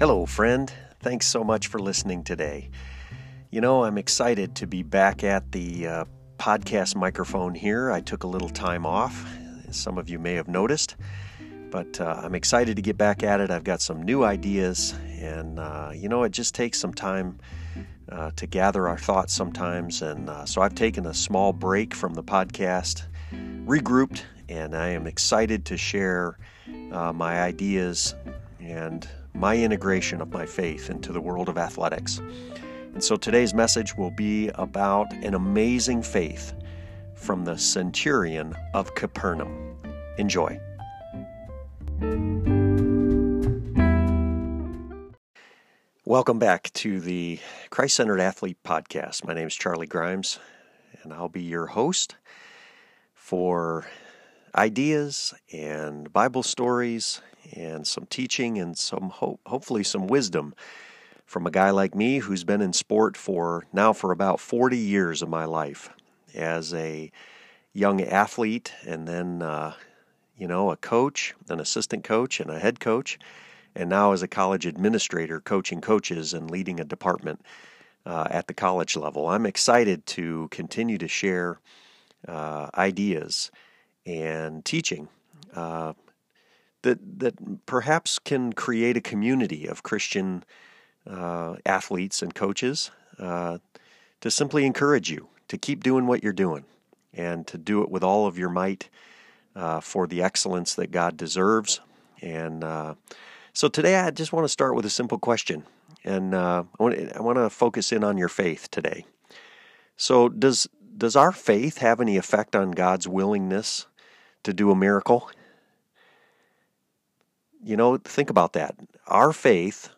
Hello, friend. Thanks so much for listening today. You know, I'm excited to be back at the uh, podcast microphone here. I took a little time off, as some of you may have noticed, but uh, I'm excited to get back at it. I've got some new ideas, and uh, you know, it just takes some time uh, to gather our thoughts sometimes. And uh, so I've taken a small break from the podcast, regrouped, and I am excited to share uh, my ideas and my integration of my faith into the world of athletics. And so today's message will be about an amazing faith from the centurion of Capernaum. Enjoy. Welcome back to the Christ Centered Athlete Podcast. My name is Charlie Grimes, and I'll be your host for ideas and Bible stories and some teaching and some hope, hopefully some wisdom from a guy like me who's been in sport for now for about 40 years of my life as a young athlete and then uh, you know a coach an assistant coach and a head coach and now as a college administrator, coaching coaches and leading a department uh, at the college level. I'm excited to continue to share uh, ideas and teaching uh, that that perhaps can create a community of Christian uh, athletes and coaches uh, to simply encourage you to keep doing what you're doing and to do it with all of your might uh, for the excellence that God deserves and so today I just want to start with a simple question, and uh, I, want, I want to focus in on your faith today. So does does our faith have any effect on God's willingness to do a miracle? You know, think about that. Our faith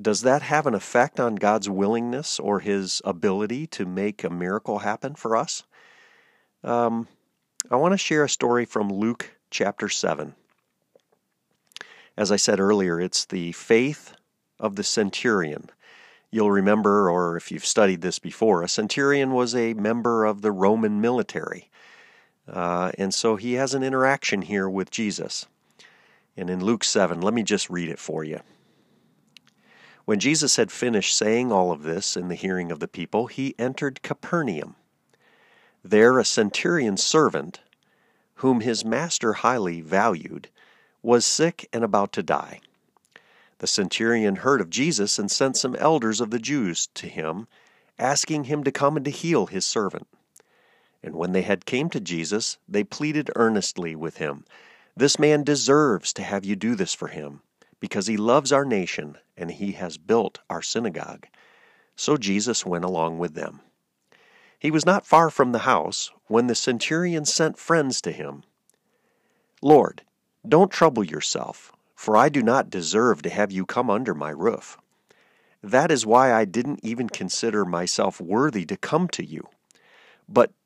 does that have an effect on God's willingness or His ability to make a miracle happen for us? Um, I want to share a story from Luke chapter 7. As I said earlier, it's the faith of the centurion. You'll remember, or if you've studied this before, a centurion was a member of the Roman military. Uh, and so he has an interaction here with Jesus. And in Luke 7, let me just read it for you. When Jesus had finished saying all of this in the hearing of the people, he entered Capernaum. There, a centurion's servant, whom his master highly valued, was sick and about to die. The centurion heard of Jesus and sent some elders of the Jews to him, asking him to come and to heal his servant. And when they had came to Jesus, they pleaded earnestly with him, This man deserves to have you do this for him, because he loves our nation, and he has built our synagogue. So Jesus went along with them. He was not far from the house when the centurion sent friends to him. Lord, don't trouble yourself, for I do not deserve to have you come under my roof. That is why I didn't even consider myself worthy to come to you. But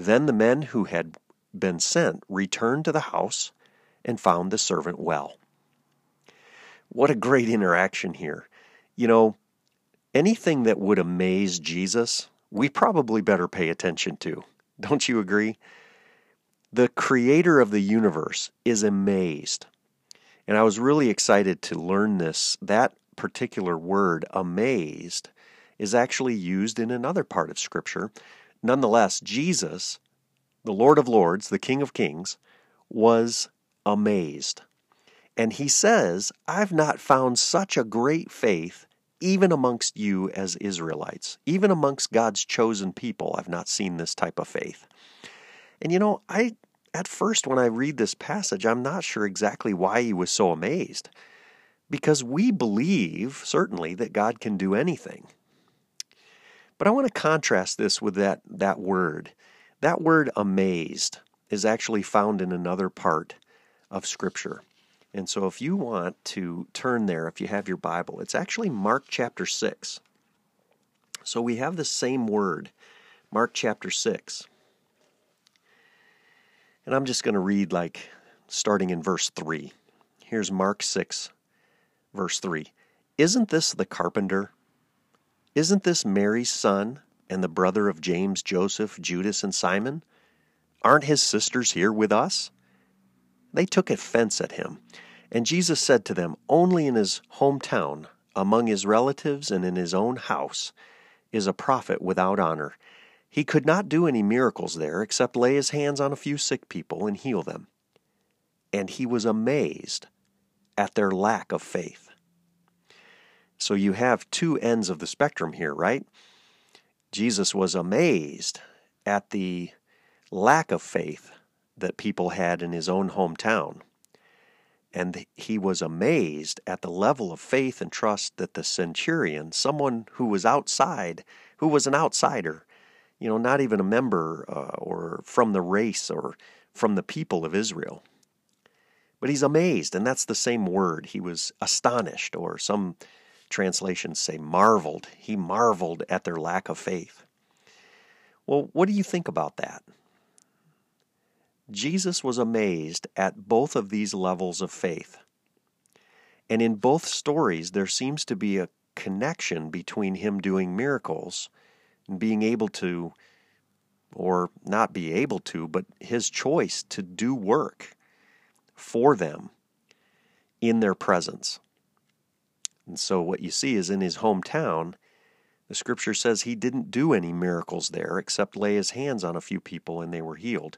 Then the men who had been sent returned to the house and found the servant well. What a great interaction here. You know, anything that would amaze Jesus, we probably better pay attention to. Don't you agree? The creator of the universe is amazed and I was really excited to learn this. That particular word, amazed, is actually used in another part of Scripture. Nonetheless, Jesus, the Lord of Lords, the King of Kings, was amazed. And he says, I've not found such a great faith even amongst you as Israelites, even amongst God's chosen people. I've not seen this type of faith. And you know, I at first, when I read this passage, I'm not sure exactly why he was so amazed. Because we believe, certainly, that God can do anything. But I want to contrast this with that, that word. That word amazed is actually found in another part of Scripture. And so if you want to turn there, if you have your Bible, it's actually Mark chapter 6. So we have the same word, Mark chapter 6. And I'm just going to read like starting in verse 3. Here's Mark 6, verse 3. Isn't this the carpenter? Isn't this Mary's son and the brother of James, Joseph, Judas, and Simon? Aren't his sisters here with us? They took offense at him. And Jesus said to them, Only in his hometown, among his relatives, and in his own house, is a prophet without honor. He could not do any miracles there except lay his hands on a few sick people and heal them. And he was amazed at their lack of faith. So you have two ends of the spectrum here, right? Jesus was amazed at the lack of faith that people had in his own hometown. And he was amazed at the level of faith and trust that the centurion, someone who was outside, who was an outsider, you know, not even a member uh, or from the race or from the people of Israel. But he's amazed, and that's the same word. He was astonished, or some translations say marveled. He marveled at their lack of faith. Well, what do you think about that? Jesus was amazed at both of these levels of faith. And in both stories, there seems to be a connection between him doing miracles and being able to, or not be able to, but his choice to do work for them in their presence. And so, what you see is in his hometown, the scripture says he didn't do any miracles there except lay his hands on a few people and they were healed.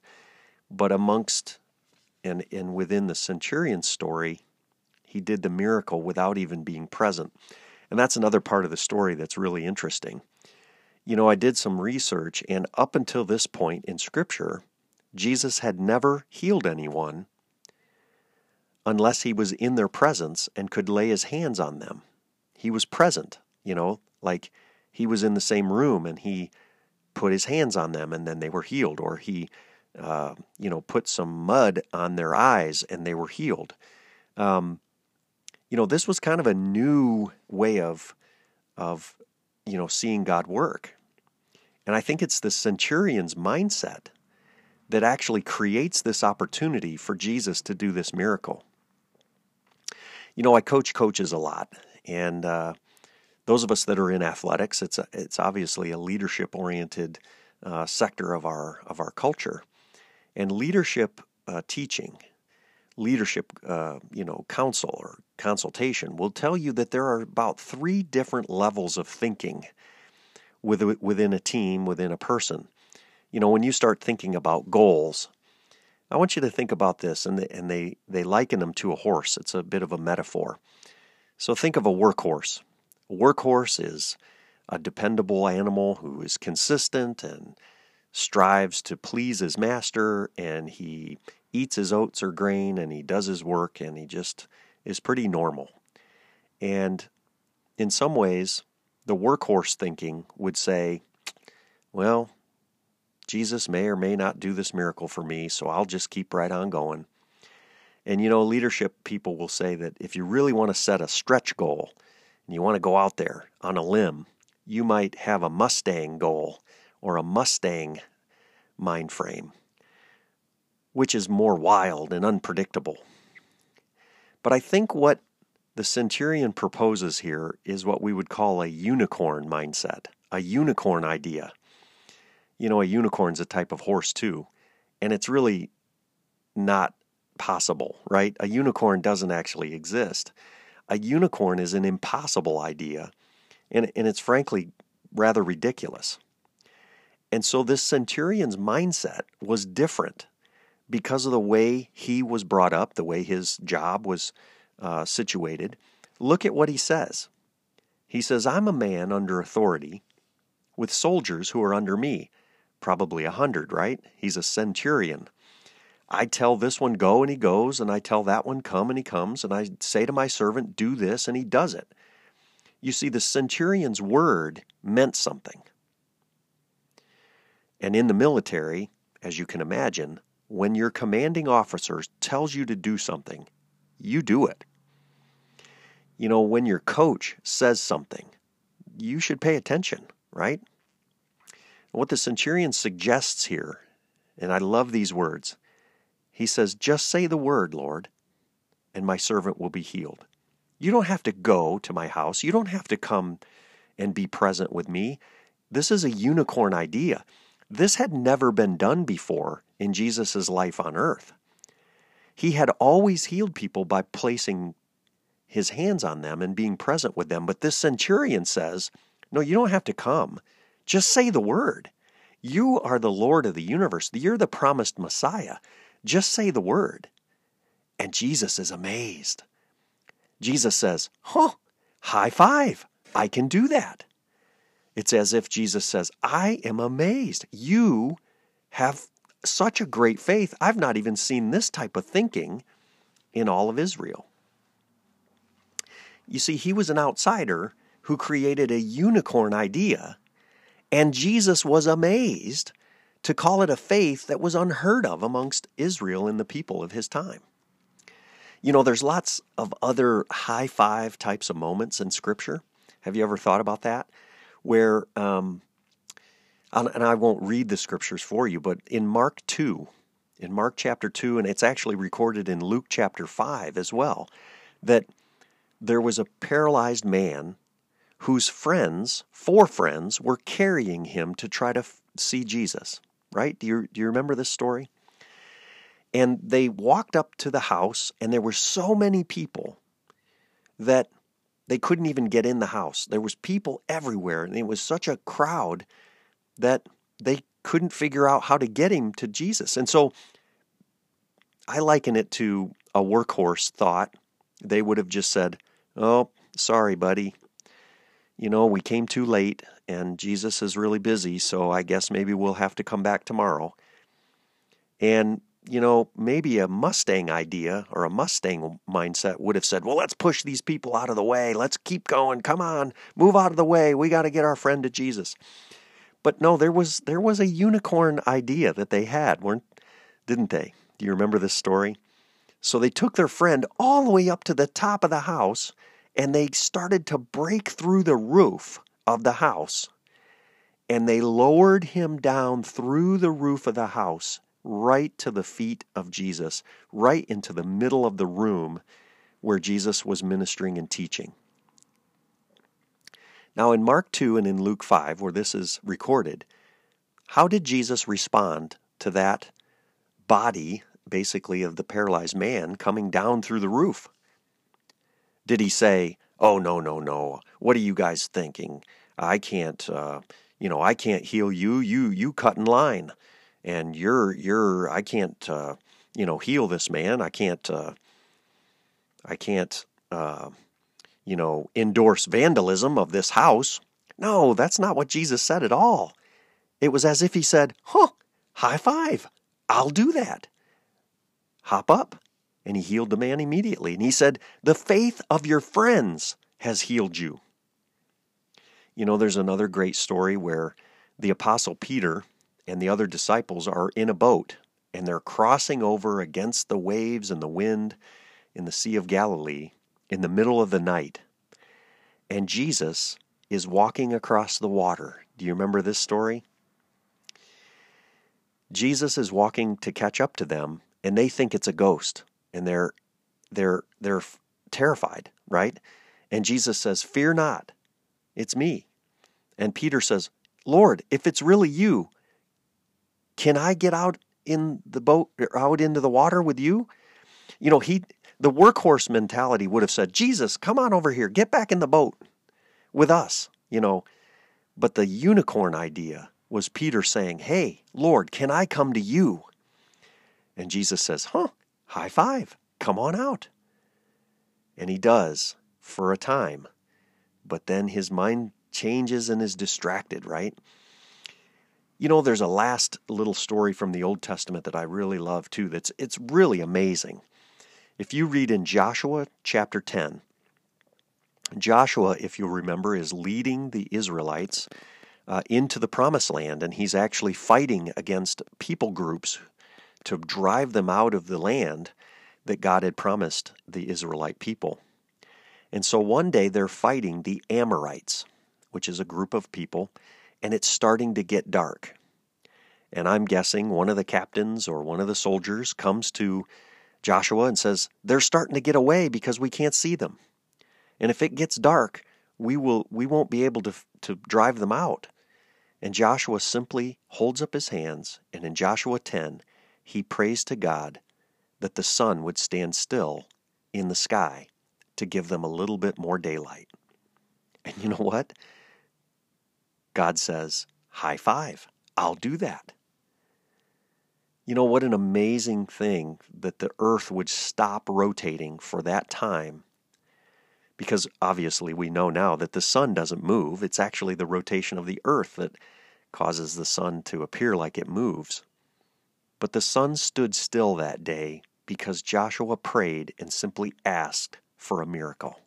But amongst and, and within the centurion story, he did the miracle without even being present. And that's another part of the story that's really interesting. You know, I did some research, and up until this point in Scripture, Jesus had never healed anyone unless he was in their presence and could lay his hands on them. He was present, you know, like he was in the same room and he put his hands on them and then they were healed, or he uh, you know, put some mud on their eyes and they were healed. Um, you know, this was kind of a new way of, of, you know, seeing God work. And I think it's the centurion's mindset that actually creates this opportunity for Jesus to do this miracle. You know, I coach coaches a lot, and uh, those of us that are in athletics, it's a, it's obviously a leadership oriented uh, sector of our of our culture. And leadership uh, teaching, leadership, uh, you know, counsel or consultation will tell you that there are about three different levels of thinking within a team, within a person. You know, when you start thinking about goals, I want you to think about this, and they, and they, they liken them to a horse. It's a bit of a metaphor. So think of a workhorse. A workhorse is a dependable animal who is consistent and strives to please his master and he eats his oats or grain and he does his work and he just is pretty normal. And in some ways, the workhorse thinking would say, well, Jesus may or may not do this miracle for me, so I'll just keep right on going. And you know, leadership people will say that if you really want to set a stretch goal and you want to go out there on a limb, you might have a Mustang goal or a Mustang mind frame, which is more wild and unpredictable. But I think what the centurion proposes here is what we would call a unicorn mindset, a unicorn idea. You know, a unicorn's a type of horse too, and it's really not possible, right? A unicorn doesn't actually exist. A unicorn is an impossible idea, and, and it's frankly rather ridiculous. And so this centurion's mindset was different because of the way he was brought up, the way his job was uh, situated. Look at what he says. He says, I'm a man under authority with soldiers who are under me. Probably a hundred, right? He's a centurion. I tell this one go and he goes, and I tell that one come and he comes, and I say to my servant, do this, and he does it. You see, the centurion's word meant something. And in the military, as you can imagine, when your commanding officer tells you to do something, you do it. You know, when your coach says something, you should pay attention, right? What the centurion suggests here, and I love these words, he says, Just say the word, Lord, and my servant will be healed. You don't have to go to my house. You don't have to come and be present with me. This is a unicorn idea. This had never been done before in Jesus' life on earth. He had always healed people by placing his hands on them and being present with them. But this centurion says, No, you don't have to come. Just say the word. You are the Lord of the universe. You're the promised Messiah. Just say the word. And Jesus is amazed. Jesus says, Huh, high five. I can do that. It's as if Jesus says, I am amazed. You have such a great faith. I've not even seen this type of thinking in all of Israel. You see, he was an outsider who created a unicorn idea, and Jesus was amazed to call it a faith that was unheard of amongst Israel and the people of his time. You know, there's lots of other high five types of moments in Scripture. Have you ever thought about that? Where, um, and I won't read the scriptures for you, but in Mark 2, in Mark chapter 2, and it's actually recorded in Luke chapter 5 as well, that there was a paralyzed man whose friends, four friends, were carrying him to try to f- see Jesus. Right? Do you, do you remember this story? And they walked up to the house, and there were so many people that they couldn't even get in the house. There was people everywhere, and it was such a crowd that they couldn't figure out how to get him to Jesus. And so I liken it to a workhorse thought. They would have just said, Oh, sorry, buddy. You know, we came too late and Jesus is really busy, so I guess maybe we'll have to come back tomorrow. And, you know, maybe a Mustang idea or a Mustang mindset would have said, well, let's push these people out of the way. Let's keep going. Come on, move out of the way. We got to get our friend to Jesus. But no, there was there was a unicorn idea that they had, weren't didn't they? Do you remember this story? So they took their friend all the way up to the top of the house and they started to break through the roof of the house. And they lowered him down through the roof of the house right to the feet of Jesus, right into the middle of the room where Jesus was ministering and teaching. Now, in Mark 2 and in Luke 5, where this is recorded, how did Jesus respond to that body basically of the paralyzed man coming down through the roof. Did he say, "Oh no, no, no. What are you guys thinking? I can't uh, you know, I can't heal you. You you cut in line. And you're you're I can't uh, you know, heal this man. I can't uh, I can't uh, you know, endorse vandalism of this house." No, that's not what Jesus said at all. It was as if he said, "Huh, high five. I'll do that." Hop up. And he healed the man immediately. And he said, The faith of your friends has healed you. You know, there's another great story where the Apostle Peter and the other disciples are in a boat and they're crossing over against the waves and the wind in the Sea of Galilee in the middle of the night. And Jesus is walking across the water. Do you remember this story? Jesus is walking to catch up to them, and they think it's a ghost and they're they're they're terrified, right? And Jesus says, "Fear not. It's me." And Peter says, "Lord, if it's really you, can I get out in the boat er, out into the water with you?" You know, he the workhorse mentality would have said, "Jesus, come on over here. Get back in the boat with us." You know, but the unicorn idea was Peter saying, "Hey, Lord, can I come to you?" And Jesus says, Huh, high five, come on out. And he does for a time. But then his mind changes and is distracted, right? You know, there's a last little story from the Old Testament that I really love too. That's it's really amazing. If you read in Joshua chapter 10, Joshua, if you remember, is leading the Israelites uh, into the promised land, and he's actually fighting against people groups to drive them out of the land that God had promised the Israelite people. And so one day they're fighting the Amorites, which is a group of people, and it's starting to get dark. And I'm guessing one of the captains or one of the soldiers comes to Joshua and says, They're starting to get away because we can't see them. And if it gets dark, we will we won't be able to to drive them out. And Joshua simply holds up his hands, and in Joshua 10, he prays to God that the sun would stand still in the sky to give them a little bit more daylight. And you know what? God says, High five, I'll do that. You know, what an amazing thing that the earth would stop rotating for that time. Because obviously, we know now that the sun doesn't move. It's actually the rotation of the earth that causes the sun to appear like it moves. But the sun stood still that day because Joshua prayed and simply asked for a miracle.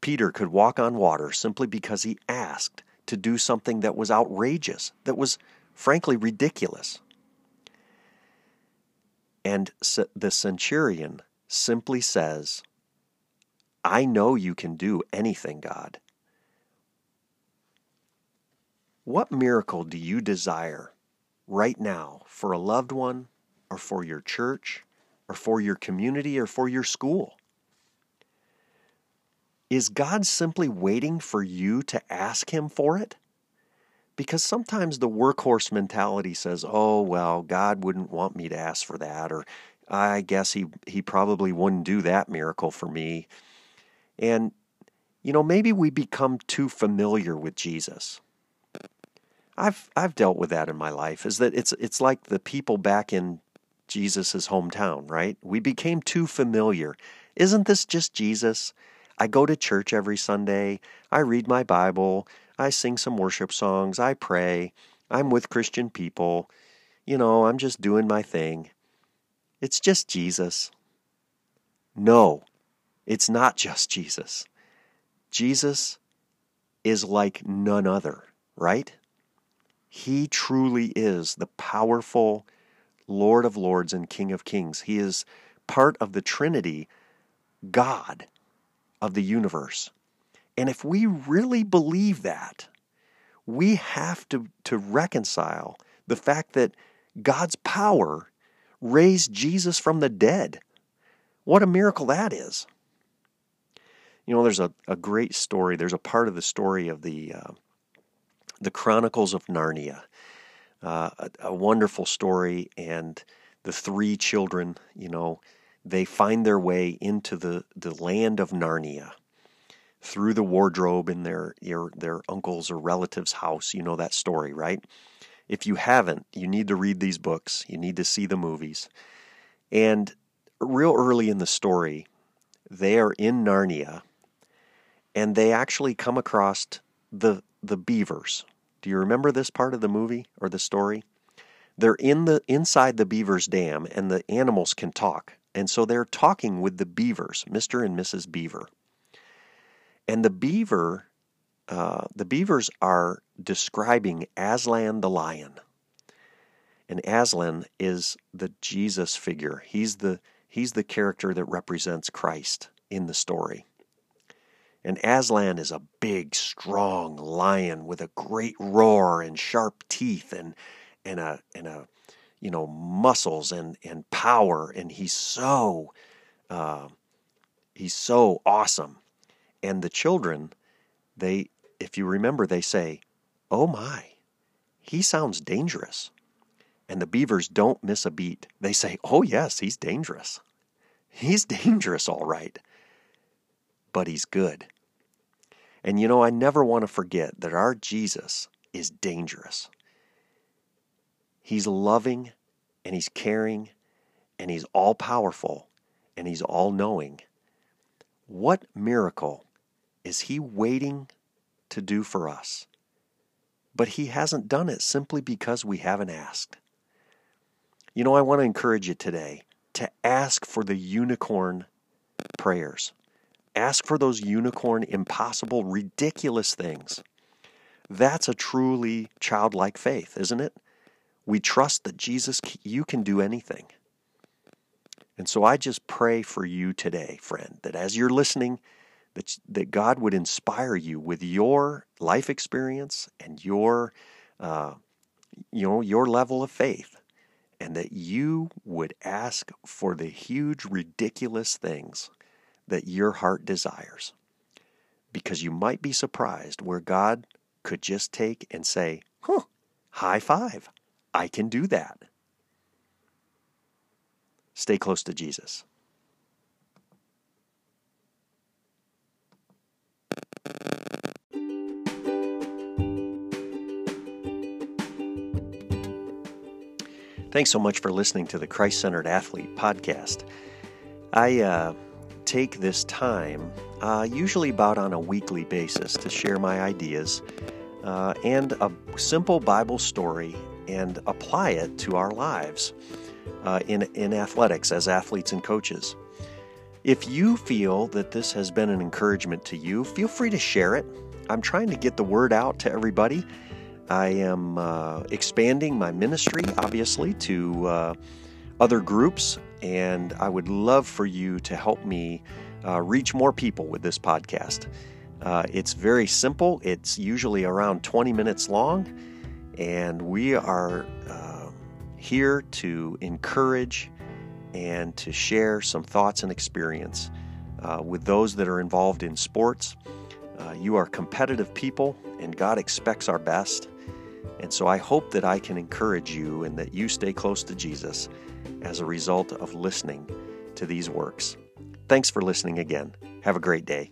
Peter could walk on water simply because he asked to do something that was outrageous, that was frankly ridiculous. And the centurion simply says, I know you can do anything, God. What miracle do you desire right now for a loved one, or for your church, or for your community, or for your school? Is God simply waiting for you to ask Him for it? Because sometimes the workhorse mentality says, oh, well, God wouldn't want me to ask for that, or I guess he, he probably wouldn't do that miracle for me. And, you know, maybe we become too familiar with Jesus. I've, I've dealt with that in my life, is that it's, it's like the people back in Jesus' hometown, right? We became too familiar. Isn't this just Jesus? I go to church every Sunday. I read my Bible. I sing some worship songs, I pray, I'm with Christian people, you know, I'm just doing my thing. It's just Jesus. No, it's not just Jesus. Jesus is like none other, right? He truly is the powerful Lord of Lords and King of Kings. He is part of the Trinity, God of the universe. And if we really believe that, we have to, to reconcile the fact that God's power raised Jesus from the dead. What a miracle that is. You know, there's a, a great story. There's a part of the story of the, uh, the Chronicles of Narnia. Uh, a, a wonderful story, and the three children, you know, they find their way into the, the land of Narnia through the wardrobe in their your, their uncle's or relative's house. You know that story, right? If you haven't, you need to read these books. You need to see the movies. And real early in the story, they are in Narnia and they actually come across the the beavers. Do you remember this part of the movie or the story? They're in the inside the beavers dam and the animals can talk. And so they're talking with the beavers, Mr. and Mrs. Beaver. And the beaver, uh, the beavers are describing Aslan the lion. And Aslan is the Jesus figure. He's the he's the character that represents Christ in the story. And Aslan is a big, strong lion with a great roar and sharp teeth and and a and a you know muscles and and power. And he's so uh, he's so awesome. And the children, they, if you remember, they say, Oh my, he sounds dangerous. And the beavers don't miss a beat. They say, Oh, yes, he's dangerous. He's dangerous, all right. But he's good. And you know, I never want to forget that our Jesus is dangerous. He's loving and he's caring and he's all powerful and he's all knowing. What miracle is He waiting to do for us? But He hasn't done it simply because we haven't asked. You know, I want to encourage you today to ask for the unicorn prayers. Ask for those unicorn, impossible, ridiculous things. That's a truly childlike faith, isn't it? We trust that Jesus, you can do anything. And so I just pray for you today, friend, that as you're listening, that, that God would inspire you with your life experience and your, uh, you know, your level of faith, and that you would ask for the huge, ridiculous things that your heart desires. Because you might be surprised where God could just take and say, huh, high five, I can do that. Stay close to Jesus. Thanks so much for listening to the Christ Centered Athlete podcast. I uh, take this time, uh, usually about on a weekly basis, to share my ideas uh, and a simple Bible story and apply it to our lives uh, in, in athletics as athletes and coaches. If you feel that this has been an encouragement to you, feel free to share it. I'm trying to get the word out to everybody. I am uh, expanding my ministry, obviously, to uh, other groups, and I would love for you to help me uh, reach more people with this podcast. Uh, it's very simple, it's usually around 20 minutes long, and we are uh, here to encourage and to share some thoughts and experience uh, with those that are involved in sports. Uh, you are competitive people, and God expects our best. And so I hope that I can encourage you and that you stay close to Jesus as a result of listening to these works. Thanks for listening again. Have a great day.